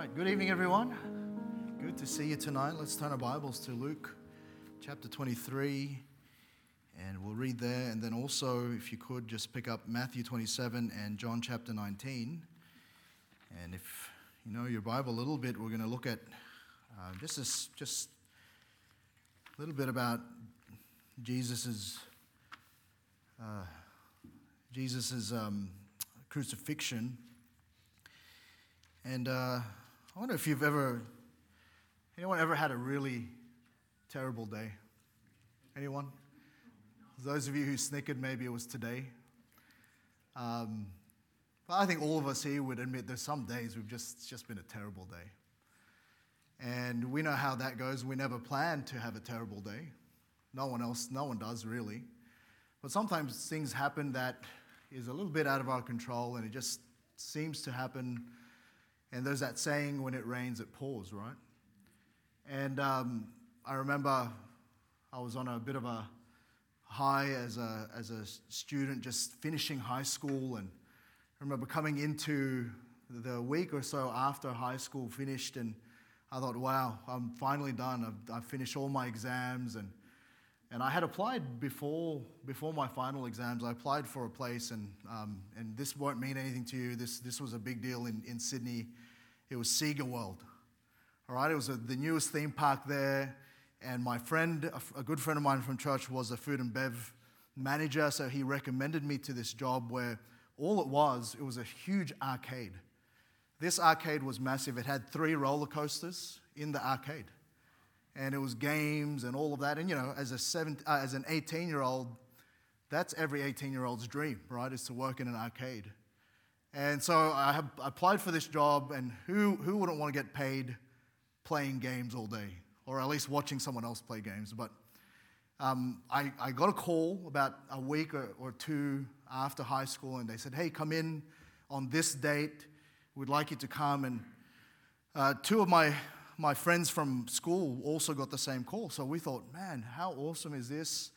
right, good evening, everyone. Good to see you tonight. Let's turn our Bibles to Luke chapter 23, and we'll read there. And then also, if you could, just pick up Matthew 27 and John chapter 19. And if you know your Bible a little bit, we're going to look at uh, this is just a little bit about Jesus's uh, Jesus's um, crucifixion. And uh, I wonder if you've ever, anyone ever had a really terrible day? Anyone? Those of you who snickered, maybe it was today. Um, but I think all of us here would admit there's some days we've just, it's just been a terrible day. And we know how that goes. We never plan to have a terrible day. No one else, no one does really. But sometimes things happen that is a little bit out of our control and it just seems to happen and there's that saying, when it rains, it pours, right? And um, I remember I was on a bit of a high as a, as a student, just finishing high school. And I remember coming into the week or so after high school finished, and I thought, wow, I'm finally done. I've, I've finished all my exams. And, and I had applied before, before my final exams. I applied for a place, and, um, and this won't mean anything to you. This, this was a big deal in, in Sydney. It was Sega World. All right, it was a, the newest theme park there. And my friend, a, a good friend of mine from church, was a food and bev manager. So he recommended me to this job where all it was, it was a huge arcade. This arcade was massive. It had three roller coasters in the arcade. And it was games and all of that. And, you know, as, a seven, uh, as an 18 year old, that's every 18 year old's dream, right? Is to work in an arcade. And so I applied for this job, and who, who wouldn't want to get paid playing games all day, or at least watching someone else play games? But um, I, I got a call about a week or, or two after high school, and they said, Hey, come in on this date. We'd like you to come. And uh, two of my, my friends from school also got the same call. So we thought, Man, how awesome is this?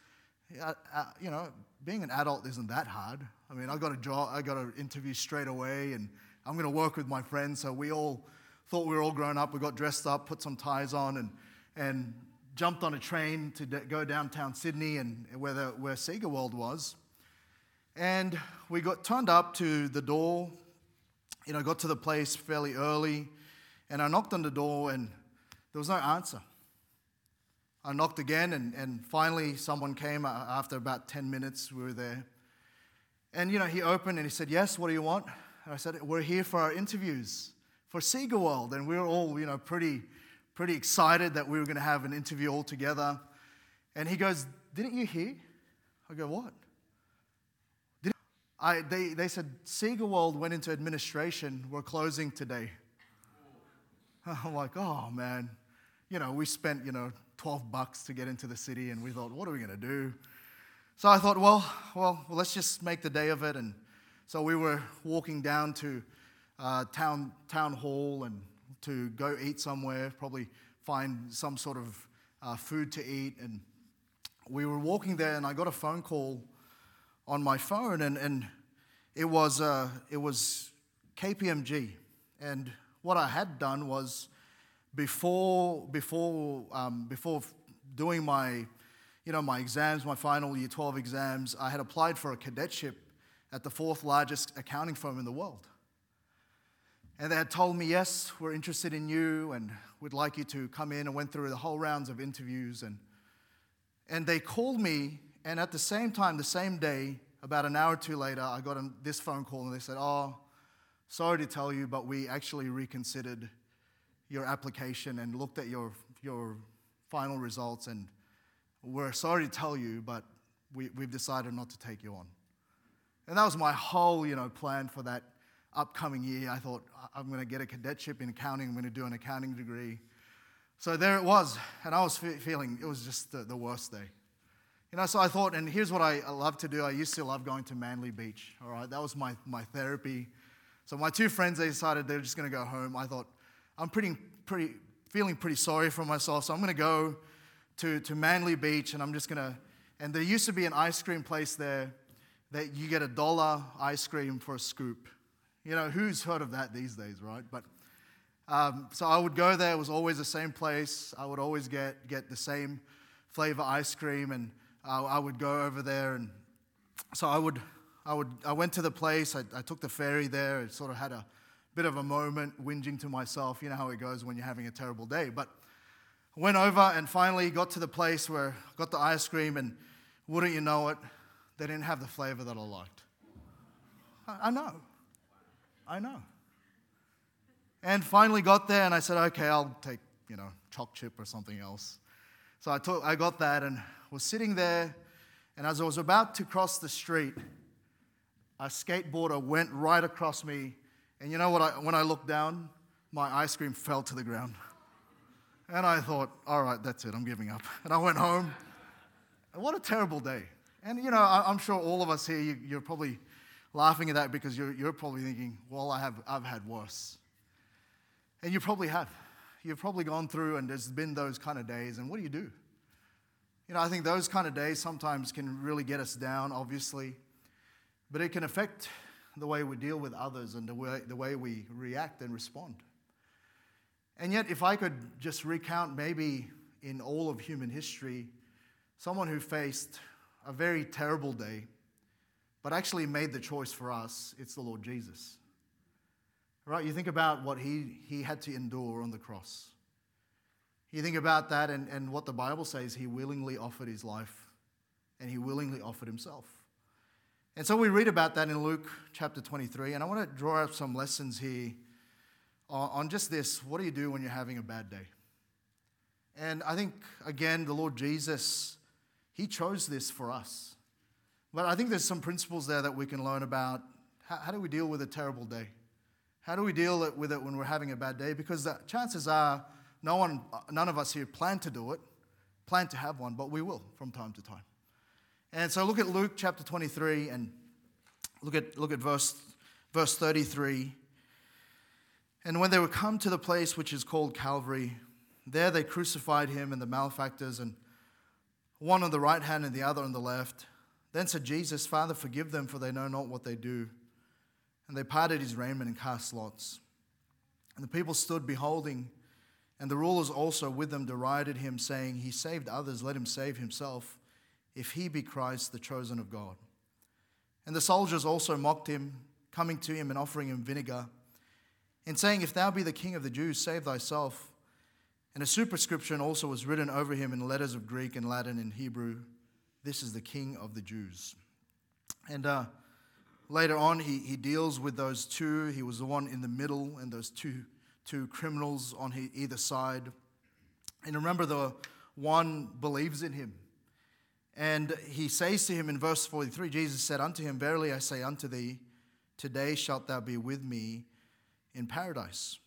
Uh, uh, you know, being an adult isn't that hard. I mean, I got a job, I got an interview straight away, and I'm going to work with my friends. So we all thought we were all grown up. We got dressed up, put some ties on, and and jumped on a train to go downtown Sydney and where the, where Sega World was. And we got turned up to the door. You know, got to the place fairly early, and I knocked on the door, and there was no answer. I knocked again, and, and finally someone came uh, after about 10 minutes. We were there. And, you know, he opened and he said, Yes, what do you want? And I said, We're here for our interviews for Sega World. And we were all, you know, pretty, pretty excited that we were going to have an interview all together. And he goes, Didn't you hear? I go, What? I, they, they said, Sega World went into administration. We're closing today. I'm like, Oh, man. You know, we spent, you know, 12 bucks to get into the city, and we thought, What are we going to do? So I thought, well, well, let's just make the day of it. And so we were walking down to uh, town, town hall and to go eat somewhere, probably find some sort of uh, food to eat. And we were walking there, and I got a phone call on my phone, and, and it, was, uh, it was KPMG. And what I had done was before, before, um, before doing my you know, my exams, my final year 12 exams, I had applied for a cadetship at the fourth largest accounting firm in the world. And they had told me, yes, we're interested in you and we'd like you to come in and went through the whole rounds of interviews. And, and they called me, and at the same time, the same day, about an hour or two later, I got this phone call and they said, oh, sorry to tell you, but we actually reconsidered your application and looked at your, your final results and we're sorry to tell you, but we, we've decided not to take you on. And that was my whole, you know, plan for that upcoming year. I thought, I'm going to get a cadetship in accounting. I'm going to do an accounting degree. So there it was. And I was feeling it was just the, the worst day. You know, so I thought, and here's what I love to do. I used to love going to Manly Beach. All right, that was my, my therapy. So my two friends, they decided they're just going to go home. I thought, I'm pretty, pretty, feeling pretty sorry for myself. So I'm going to go to, to Manly Beach, and I'm just gonna. And there used to be an ice cream place there that you get a dollar ice cream for a scoop. You know, who's heard of that these days, right? But Um, so I would go there. It was always the same place. I would always get, get the same flavor ice cream, and uh, I would go over there. And so I would, I would, I went to the place. I, I took the ferry there. It sort of had a bit of a moment, whinging to myself. You know how it goes when you're having a terrible day. But I went over and finally got to the place where I got the ice cream, and wouldn't you know it, they didn't have the flavor that I liked. I, I know. I know. And finally got there, and I said, okay, I'll take, you know, choc chip or something else. So I, took, I got that and was sitting there, and as I was about to cross the street, a skateboarder went right across me, and you know what? I, when I looked down, my ice cream fell to the ground. And I thought, all right, that's it, I'm giving up. And I went home. What a terrible day. And you know, I, am sure all of us here, you, you're probably laughing at that because you're, you're probably thinking, well, I have, I've had worse. And you probably have. You've probably gone through and there's been those kind of days, and what do you do? You know, I think those kind of days sometimes can really get us down, obviously, but it can affect the way we deal with others and the way, the way we react and respond. And yet, if I could just recount maybe in all of human history, someone who faced a very terrible day, but actually made the choice for us, it's the Lord Jesus. Right? You think about what he, he had to endure on the cross. You think about that and, and what the Bible says, he willingly offered his life and he willingly offered himself. And so we read about that in Luke chapter 23. And I want to draw up some lessons here on, just this what do you do when you're having a bad day? And I think, again, the Lord Jesus, he chose this for us. But I think there's some principles there that we can learn about. How, how do we deal with a terrible day? How do we deal with it when we're having a bad day? Because the chances are no one, none of us here plan to do it, plan to have one, but we will from time to time. And so look at Luke chapter 23 and look at, look at verse, verse 33. And when they were come to the place which is called Calvary, there they crucified him and the malefactors, and one on the right hand and the other on the left. Then said Jesus, Father, forgive them, for they know not what they do. And they parted his raiment and cast lots. And the people stood beholding, and the rulers also with them derided him, saying, He saved others, let him save himself, if he be Christ, the chosen of God. And the soldiers also mocked him, coming to him and offering him vinegar, and saying, If thou be the king of the Jews, save thyself. And a superscription also was written over him in letters of Greek and Latin and Hebrew This is the king of the Jews. And uh, Later on, he, he deals with those two. He was the one in the middle, and those two, two criminals on either side. And remember, the one believes in him. And he says to him in verse 43 Jesus said unto him, Verily I say unto thee, today shalt thou be with me in paradise.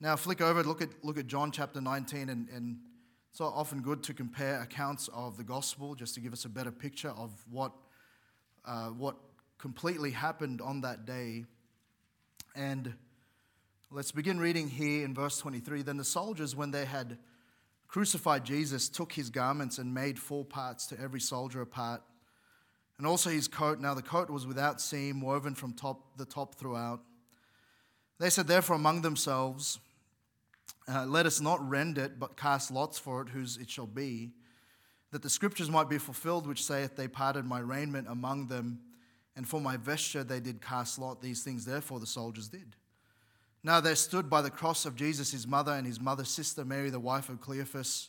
Now, flick over, look at, look at John chapter 19, and, and it's often good to compare accounts of the gospel just to give us a better picture of what, uh, what completely happened on that day. And let's begin reading here in verse 23. Then the soldiers, when they had crucified Jesus, took his garments and made four parts to every soldier a part, and also his coat. Now the coat was without seam, woven from top the top throughout. They said therefore among themselves, uh, Let us not rend it, but cast lots for it, whose it shall be, that the scriptures might be fulfilled, which saith, They parted my raiment among them and for my vesture they did cast lot. These things, therefore, the soldiers did. Now there stood by the cross of Jesus his mother and his mother's sister, Mary, the wife of Cleophas,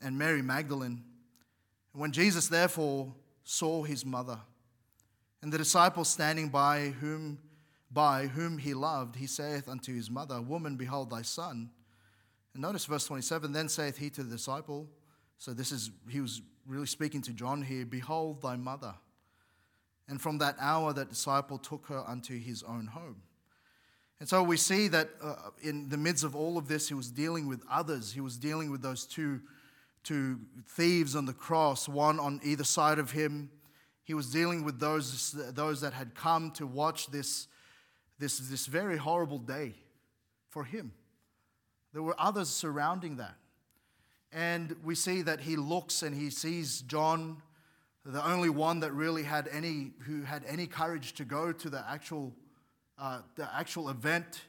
and Mary Magdalene. And when Jesus, therefore, saw his mother and the disciples standing by whom by whom he loved, he saith unto his mother, Woman, behold thy son. And notice verse 27 Then saith he to the disciple, so this is, he was really speaking to John here, Behold thy mother. And from that hour, that disciple took her unto his own home. And so we see that uh, in the midst of all of this, he was dealing with others. He was dealing with those two, two thieves on the cross, one on either side of him. He was dealing with those, those that had come to watch this, this, this very horrible day for him. There were others surrounding that. And we see that he looks and he sees John the only one that really had any who had any courage to go to the actual uh, the actual event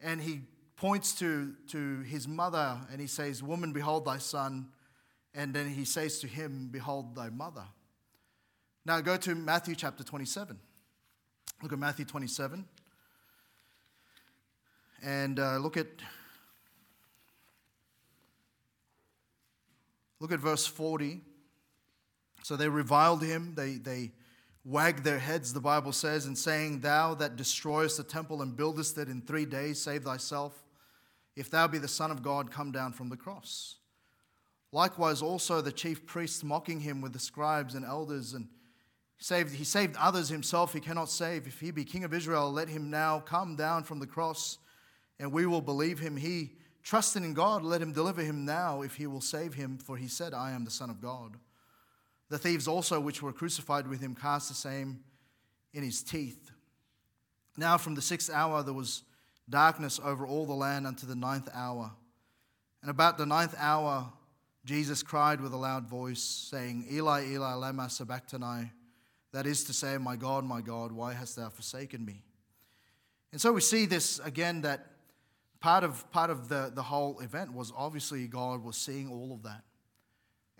and he points to, to his mother and he says, Woman, behold thy son. And then he says to him, Behold thy mother. Now go to Matthew chapter 27. Look at Matthew 27. And uh, look at look at verse 40. So they reviled him, they, they wagged their heads, the Bible says, and saying, Thou that destroyest the temple and buildest it in three days, save thyself. If thou be the Son of God, come down from the cross. Likewise, also the chief priests mocking him with the scribes and elders, and saved, he saved others himself, he cannot save. If he be king of Israel, let him now come down from the cross, and we will believe him. He, trusting in God, let him deliver him now, if he will save him, for he said, I am the Son of God. The thieves also, which were crucified with him, cast the same in his teeth. Now, from the sixth hour, there was darkness over all the land unto the ninth hour. And about the ninth hour, Jesus cried with a loud voice, saying, Eli, Eli, lama sabachthani. That is to say, My God, my God, why hast thou forsaken me? And so we see this again that part of, part of the, the whole event was obviously God was seeing all of that.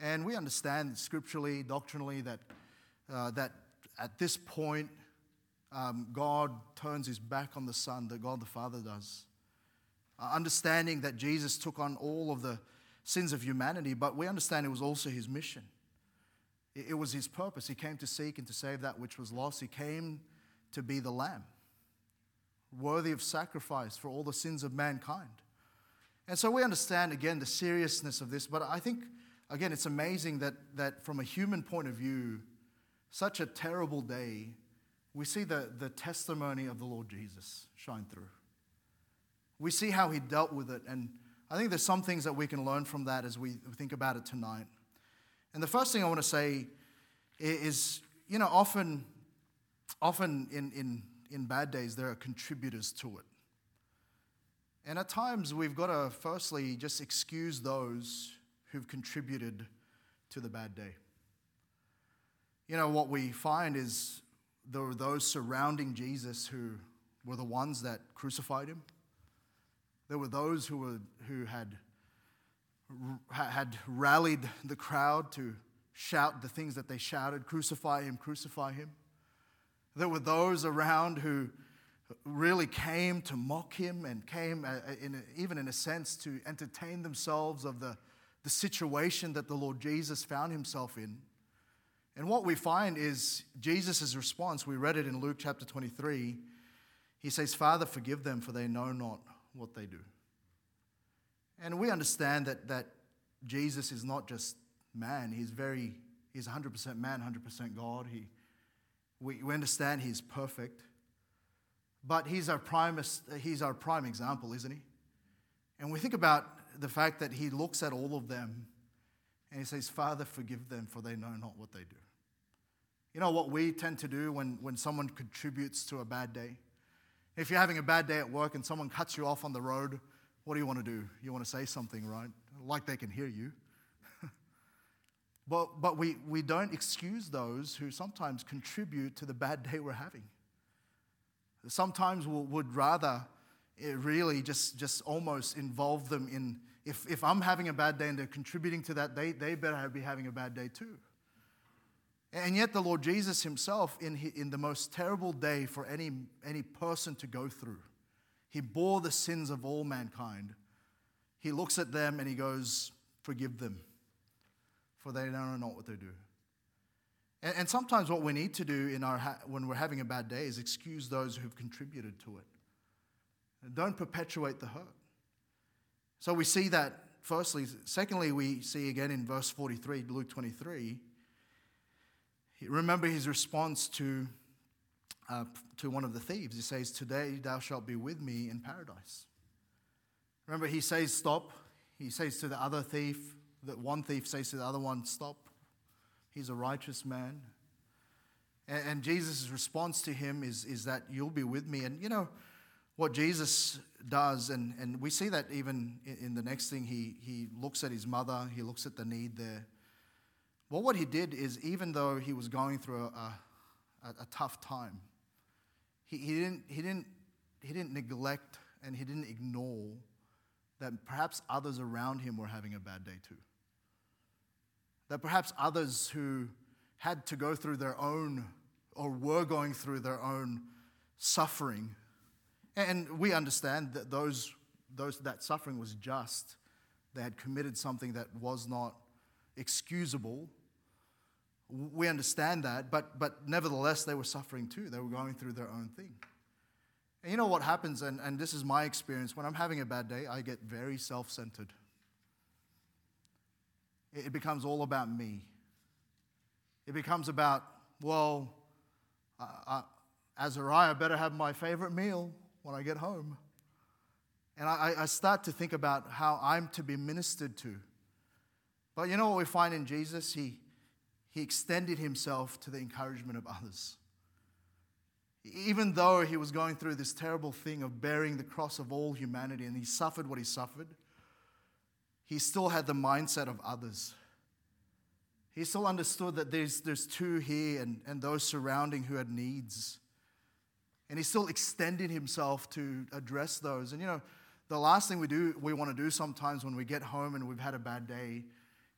And we understand scripturally, doctrinally, that, uh, that at this point, um, God turns his back on the Son, that God the Father does. Uh, understanding that Jesus took on all of the sins of humanity, but we understand it was also his mission. It, it was his purpose. He came to seek and to save that which was lost. He came to be the Lamb, worthy of sacrifice for all the sins of mankind. And so we understand again the seriousness of this, but I think again, it's amazing that, that from a human point of view, such a terrible day, we see the, the testimony of the Lord Jesus shine through. We see how he dealt with it, and I think there's some things that we can learn from that as we think about it tonight. And the first thing I want to say is, you know, often, often in, in, in bad days, there are contributors to it. And at times, we've got to firstly just excuse those who've contributed to the bad day. You know, what we find is there were those surrounding Jesus who were the ones that crucified him. There were those who, were, who had, had rallied the crowd to shout the things that they shouted crucify him, crucify him. There were those around who really came to mock him and came, uh, in a, even in a sense, to entertain themselves of the the situation that the Lord Jesus found himself in. And what we find is Jesus' response. We read it in Luke chapter 23. He says, Father, forgive them, for they know not what they do. And we understand that, that Jesus is not just man, he's very, he's 100% man, 100% God. He, we, we understand he's perfect. But he's our, primest, he's our prime example, isn't he? And we think about the fact that he looks at all of them and he says, Father, forgive them, for they know not what they do. You know what we tend to do when, when someone contributes to a bad day? If you're having a bad day at work and someone cuts you off on the road, what do you want to do? You want to say something, right? Like they can hear you. but but we, we don't excuse those who sometimes contribute to the bad day we're having. Sometimes we would rather it really just, just almost involve them in if, if I'm having a bad day and they're contributing to that, they, they better be having a bad day too. And yet, the Lord Jesus Himself, in, in the most terrible day for any, any person to go through, He bore the sins of all mankind. He looks at them and He goes, Forgive them, for they know not what they do. And, and sometimes, what we need to do in our ha- when we're having a bad day is excuse those who've contributed to it. Don't perpetuate the hurt. So we see that firstly. Secondly, we see again in verse 43, Luke 23. Remember his response to, uh, to one of the thieves. He says, Today thou shalt be with me in paradise. Remember, he says, Stop. He says to the other thief, that one thief says to the other one, Stop. He's a righteous man. And, and Jesus' response to him is, is that you'll be with me. And you know, what Jesus does, and, and we see that even in, the next thing, he, he looks at his mother, he looks at the need there. Well, what he did is, even though he was going through a, a, a tough time, he, he, didn't, he, didn't, he didn't neglect and he didn't ignore that perhaps others around him were having a bad day too. That perhaps others who had to go through their own or were going through their own suffering. And we understand that those, those, that suffering was just. They had committed something that was not excusable. We understand that, but, but nevertheless, they were suffering too. They were going through their own thing. And you know what happens, and, and this is my experience when I'm having a bad day, I get very self centered. It, becomes all about me. It becomes about, well, uh, uh, Azariah better have my favorite meal when I get home. And I, I start to think about how I'm to be ministered to. But you know what we find in Jesus? He, he extended himself to the encouragement of others. Even though he was going through this terrible thing of bearing the cross of all humanity and he suffered what he suffered, he still had the mindset of others. He still understood that there's, there's two here and, and those surrounding who had needs. And he still extended himself to address those. And you know, the last thing we do, we want to do sometimes when we get home and we've had a bad day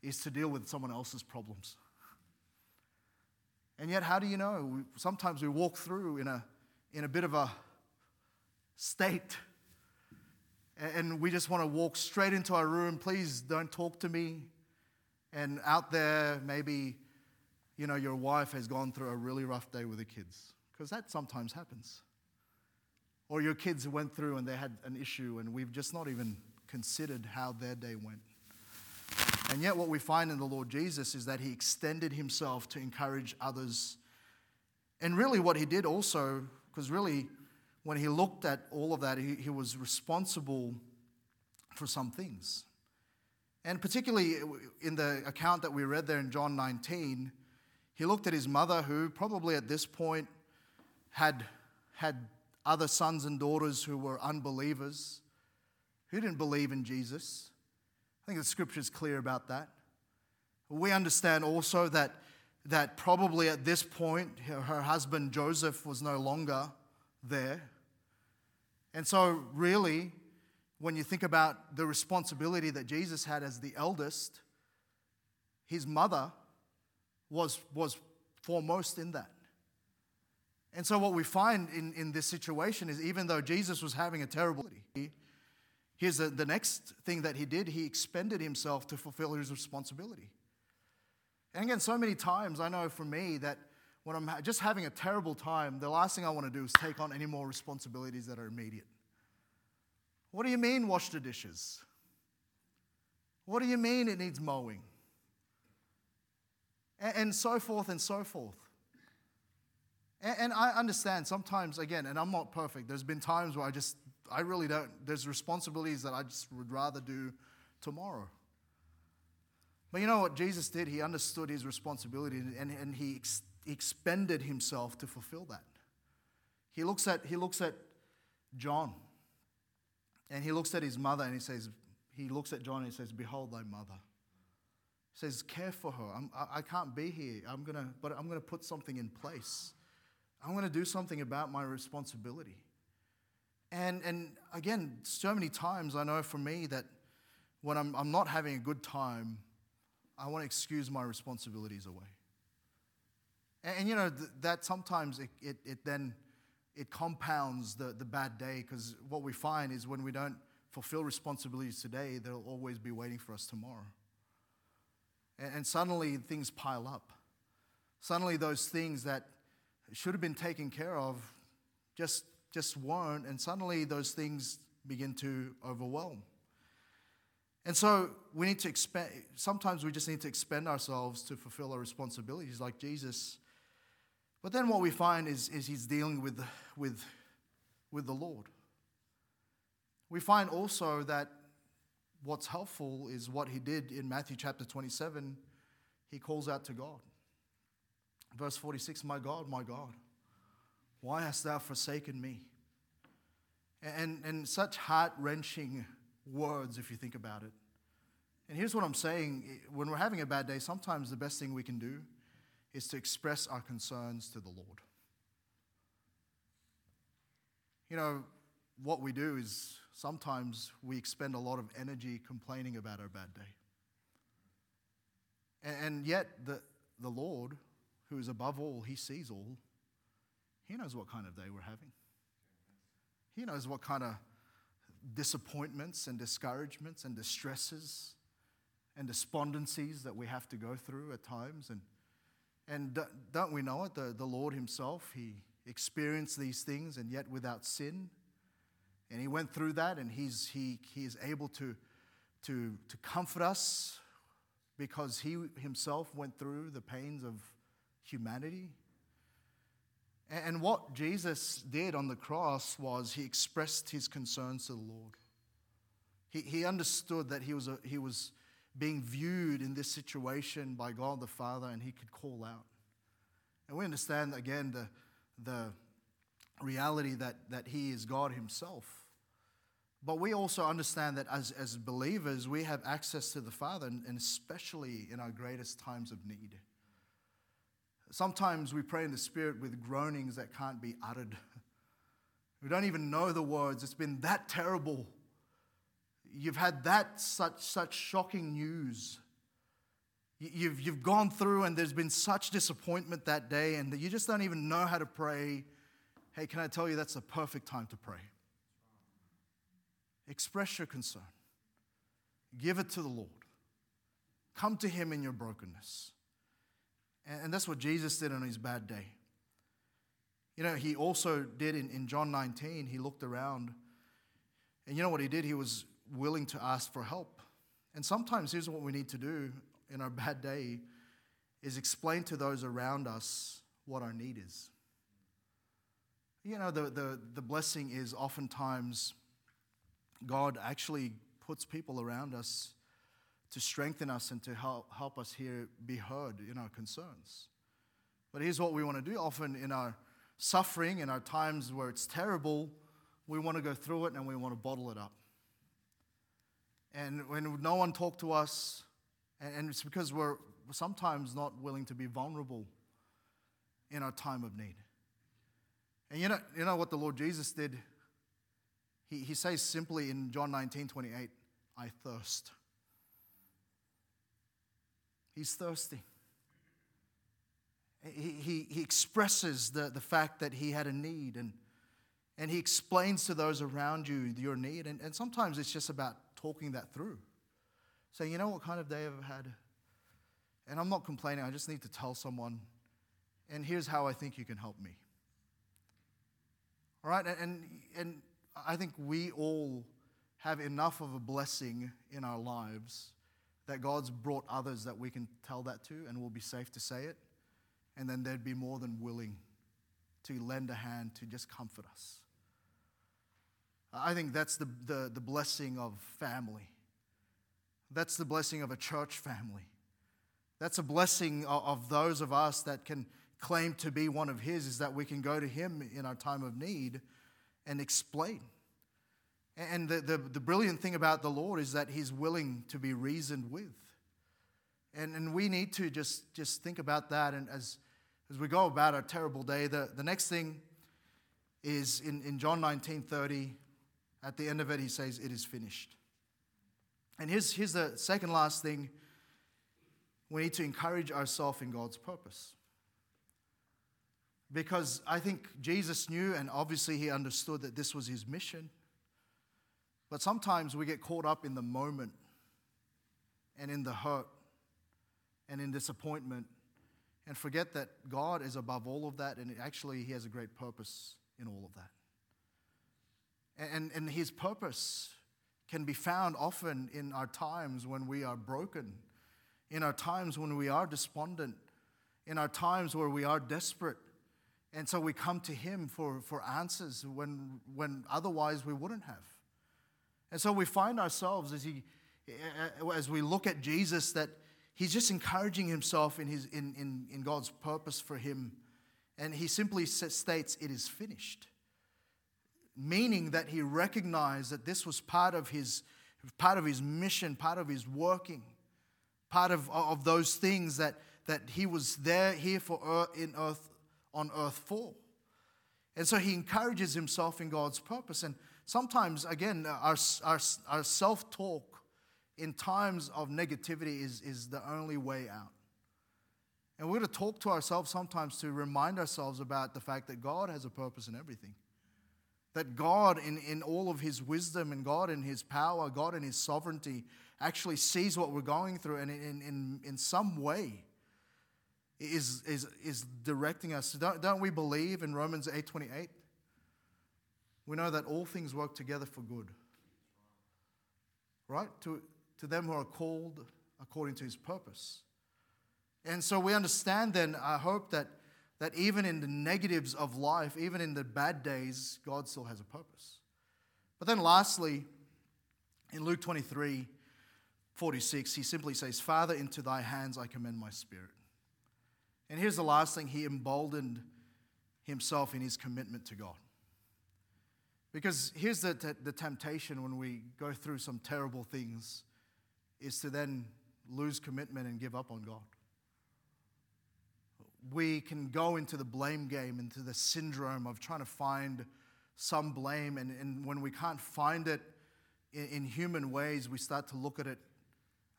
is to deal with someone else's problems. And yet, how do you know? Sometimes we walk through in a, in a bit of a state and we just want to walk straight into our room. Please don't talk to me. And out there, maybe, you know, your wife has gone through a really rough day with the kids, because that sometimes happens. Or your kids went through and they had an issue, and we've just not even considered how their day went. And yet, what we find in the Lord Jesus is that he extended himself to encourage others. And really, what he did also, because really, when he looked at all of that, he, he was responsible for some things. And particularly in the account that we read there in John 19, he looked at his mother, who probably at this point had, had other sons and daughters who were unbelievers, who didn't believe in Jesus. I think the scripture is clear about that. We understand also that, that probably at this point, her husband Joseph was no longer there. And so, really, when you think about the responsibility that Jesus had as the eldest, his mother was, was foremost in that. And so, what we find in, in this situation is even though Jesus was having a terrible, here's the, the next thing that he did he expended himself to fulfill his responsibility. And again, so many times I know for me that when I'm just having a terrible time, the last thing I want to do is take on any more responsibilities that are immediate. What do you mean, wash the dishes? What do you mean it needs mowing? And, and so forth and so forth. And, and I understand sometimes, again, and I'm not perfect, there's been times where I just, I really don't, there's responsibilities that I just would rather do tomorrow. But you know what Jesus did? He understood his responsibility and, and he ex- expended himself to fulfill that. He looks at, he looks at John and he looks at his mother and he says, he looks at John and he says, Behold thy mother. He says, Care for her. I'm, I, I can't be here. I'm gonna, but I'm going to put something in place. I'm going to do something about my responsibility. And, and again, so many times I know for me that when I'm, I'm not having a good time, I want to excuse my responsibilities away. And, and you know, th- that sometimes it, it, it then it compounds the, the bad day because what we find is when we don't fulfill responsibilities today, they'll always be waiting for us tomorrow. And, and suddenly things pile up. Suddenly those things that should have been taken care of just, just weren't, and suddenly those things begin to overwhelm. And so we need to expend, sometimes we just need to expend ourselves to fulfill our responsibilities like Jesus but then what we find is, is he's dealing with, with, with the Lord. We find also that what's helpful is what he did in Matthew chapter 27. He calls out to God. Verse 46 My God, my God, why hast thou forsaken me? And, and such heart wrenching words, if you think about it. And here's what I'm saying eh, when we're having a bad day, sometimes the best thing we can do is to express our concerns to the Lord. You know, what we do is sometimes we expend a lot of energy complaining about our bad day. And yet, the, the Lord, who is above all, He sees all, He knows what kind of day we're having. He knows what kind of disappointments and discouragements and distresses and despondencies that we have to go through at times. And, and don't we know it? The, the Lord Himself, He experienced these things and yet without sin. And He went through that and He's, he, he is able to, to, to comfort us because He Himself went through the pains of humanity. And what Jesus did on the cross was he expressed his concerns to the Lord. He, he understood that he was, a, he was being viewed in this situation by God the Father and he could call out. And we understand, again, the, the reality that, that he is God himself. But we also understand that as, as believers, we have access to the Father, and, and especially in our greatest times of need. Sometimes we pray in the Spirit with groanings that can't be uttered. We don't even know the words. It's been that terrible. You've had that such, such shocking news. You've, you've gone through and there's been such disappointment that day, and you just don't even know how to pray. Hey, can I tell you that's the perfect time to pray? Express your concern, give it to the Lord, come to Him in your brokenness. And that's what Jesus did on his bad day. You know, he also did in, in John 19, he looked around. And you know what he did? He was willing to ask for help. And sometimes here's what we need to do in our bad day is explain to those around us what our need is. You know, the, the, the blessing is oftentimes God actually puts people around us to strengthen us and to help, help us here be heard in our concerns. But here's what we want to do often in our suffering, in our times where it's terrible, we want to go through it and we want to bottle it up. And when no one talked to us, and it's because we're sometimes not willing to be vulnerable in our time of need. And you know, you know what the Lord Jesus did? He, he says simply in John 19 28, I thirst. He's thirsty. He, he, he expresses the, the fact that he had a need and, and he explains to those around you your need. And, and sometimes it's just about talking that through. Saying, you know what kind of day I've had? And I'm not complaining, I just need to tell someone, and here's how I think you can help me. All right? And, and, and I think we all have enough of a blessing in our lives that God's brought others that we can tell that to and will be safe to say it. And then they'd be more than willing to lend a hand to just comfort us. I think that's the, the, the blessing of family. That's the blessing of a church family. That's a blessing of, of those of us that can claim to be one of His, is that we can go to Him in our time of need and explain and the, the, the, brilliant thing about the Lord is that He's willing to be reasoned with. And, and we need to just, just think about that. And as, as we go about our terrible day, the, the next thing is in, in John 19 30, at the end of it, He says, It is finished. And here's, here's the second last thing we need to encourage ourselves in God's purpose. Because I think Jesus knew, and obviously he understood that this was his mission. But sometimes we get caught up in the moment and in the hurt and in disappointment and forget that God is above all of that and actually He has a great purpose in all of that. And, and His purpose can be found often in our times when we are broken, in our times when we are despondent, in our times where we are desperate. And so we come to Him for, for answers when, when otherwise we wouldn't have. And so we find ourselves as, he, eh, eh, as we look at Jesus that he's just encouraging himself in, his, in, in, in God's purpose for him. And he simply states, It is finished. Meaning that he recognized that this was part of his, part of his mission, part of his working, part of, of those things that, that he was there here for earth, in earth on earth for. And so he encourages himself in God's purpose. And sometimes, again, our, our, our self talk in times of negativity is, is the only way out. And we're going to talk to ourselves sometimes to remind ourselves about the fact that God has a purpose in everything. That God, in, in all of His wisdom and God in His power, God in His sovereignty, actually sees what we're going through and in, in, in some way is, is, is directing us. Don't, don't we believe in Romans 8.28? We know that all things work together for good. Right? To, to them who are called according to his purpose. And so we understand then, I hope that, that even in the negatives of life, even in the bad days, God still has a purpose. But then lastly, in Luke 23 46, he simply says, Father, into thy hands I commend my spirit. And here's the last thing he emboldened himself in his commitment to God. Because here's the, t- the temptation when we go through some terrible things is to then lose commitment and give up on God. We can go into the blame game, into the syndrome of trying to find some blame. And, and when we can't find it in, in human ways, we start to look at it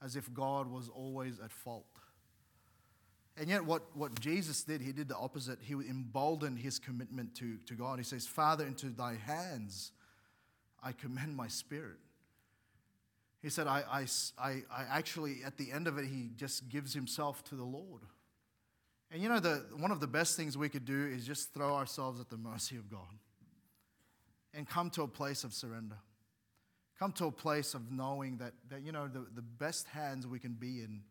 as if God was always at fault. And yet, what, what Jesus did, he did the opposite. He emboldened his commitment to, to God. He says, Father, into thy hands I commend my spirit. He said, I, I, I, actually, at the end of it, he just gives himself to the Lord. And you know, the, one of the best things we could do is just throw ourselves at the mercy of God and come to a place of surrender. Come to a place of knowing that, that you know, the, the best hands we can be in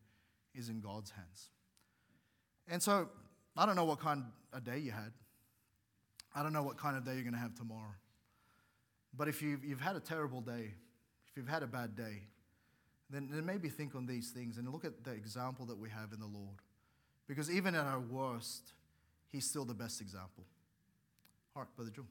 is in God's hands. And so, I don't know what kind of day you had. I don't know what kind of day you're going to have tomorrow. But if you've, you've had a terrible day, if you've had a bad day, then, then maybe think on these things and look at the example that we have in the Lord. Because even at our worst, He's still the best example. All right, Brother Joe.